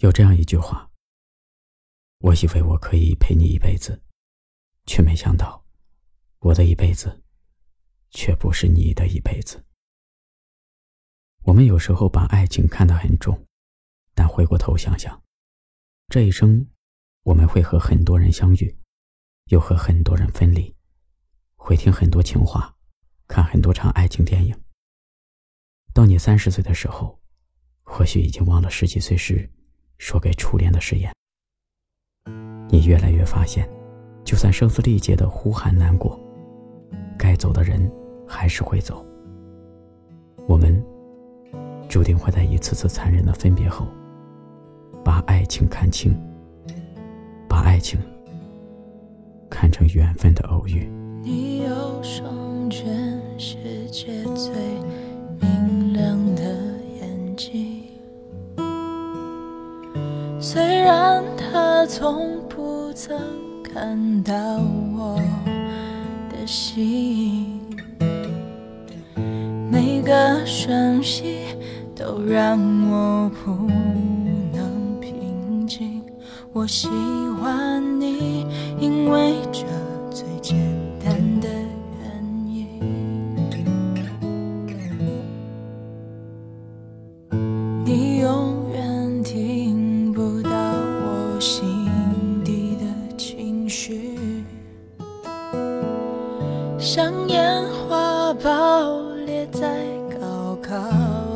有这样一句话：“我以为我可以陪你一辈子，却没想到，我的一辈子，却不是你的一辈子。”我们有时候把爱情看得很重，但回过头想想，这一生，我们会和很多人相遇，又和很多人分离，会听很多情话，看很多场爱情电影。到你三十岁的时候，或许已经忘了十几岁时。说给初恋的誓言，你越来越发现，就算声嘶力竭的呼喊难过，该走的人还是会走。我们注定会在一次次残忍的分别后，把爱情看清，把爱情看成缘分的偶遇。你有双全世界最明亮的眼睛。虽然他从不曾看到我的心，每个瞬息都让我不能平静。我喜欢你，因为这最简像烟花爆裂在高高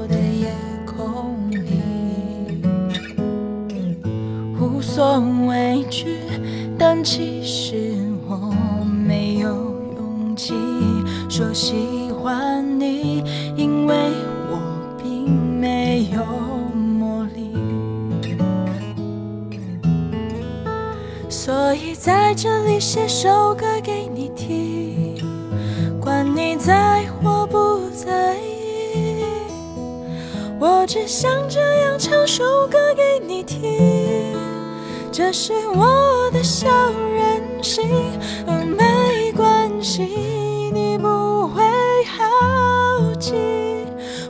的夜空里，无所畏惧，但其实我没有勇气说喜欢你，因为我并没有魔力。所以在这里写首歌给你听，你在或不在意，我只想这样唱首歌给你听，这是我的小任性，哦没关系，你不会好奇，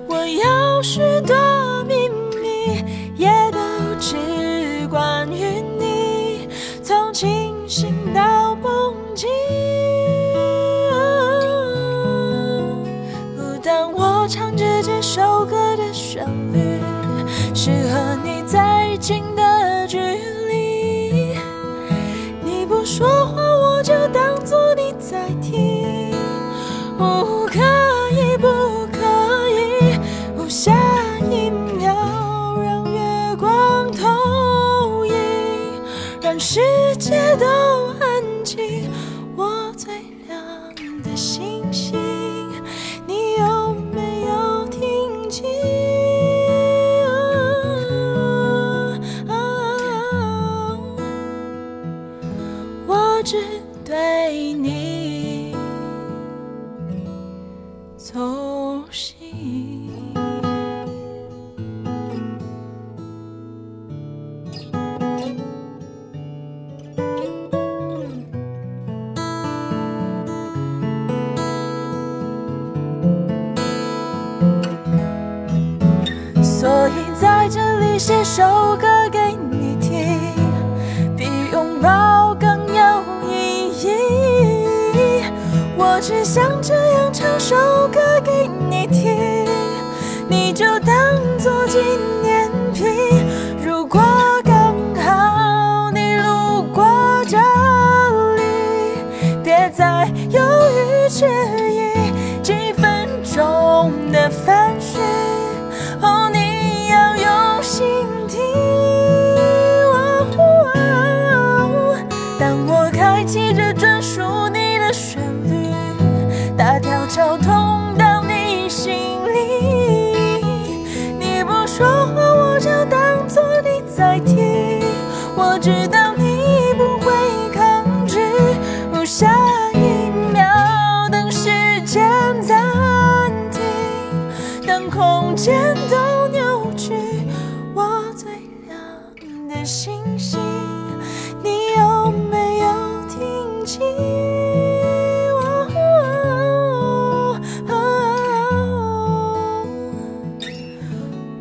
我有许多秘密，也都只关于你。从清醒到梦境，watching the 只对你走心。所以在这里写首歌就当作纪念品。如果先暂停，当空间都扭曲，我最亮的星星，你有没有听清？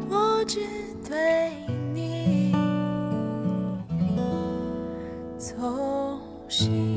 我只对你从心。